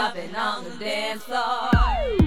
Get dance on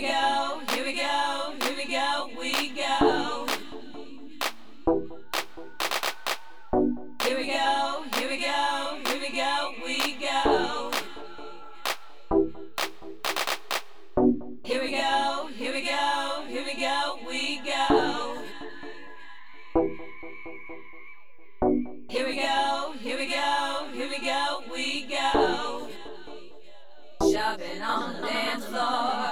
go, here we go, here we go, we go. Here we go, here we go, here we go, we go. Here we go, here we go, here we go, we go. Here we go, here we go, here we go, we go. Shopping on the dance floor.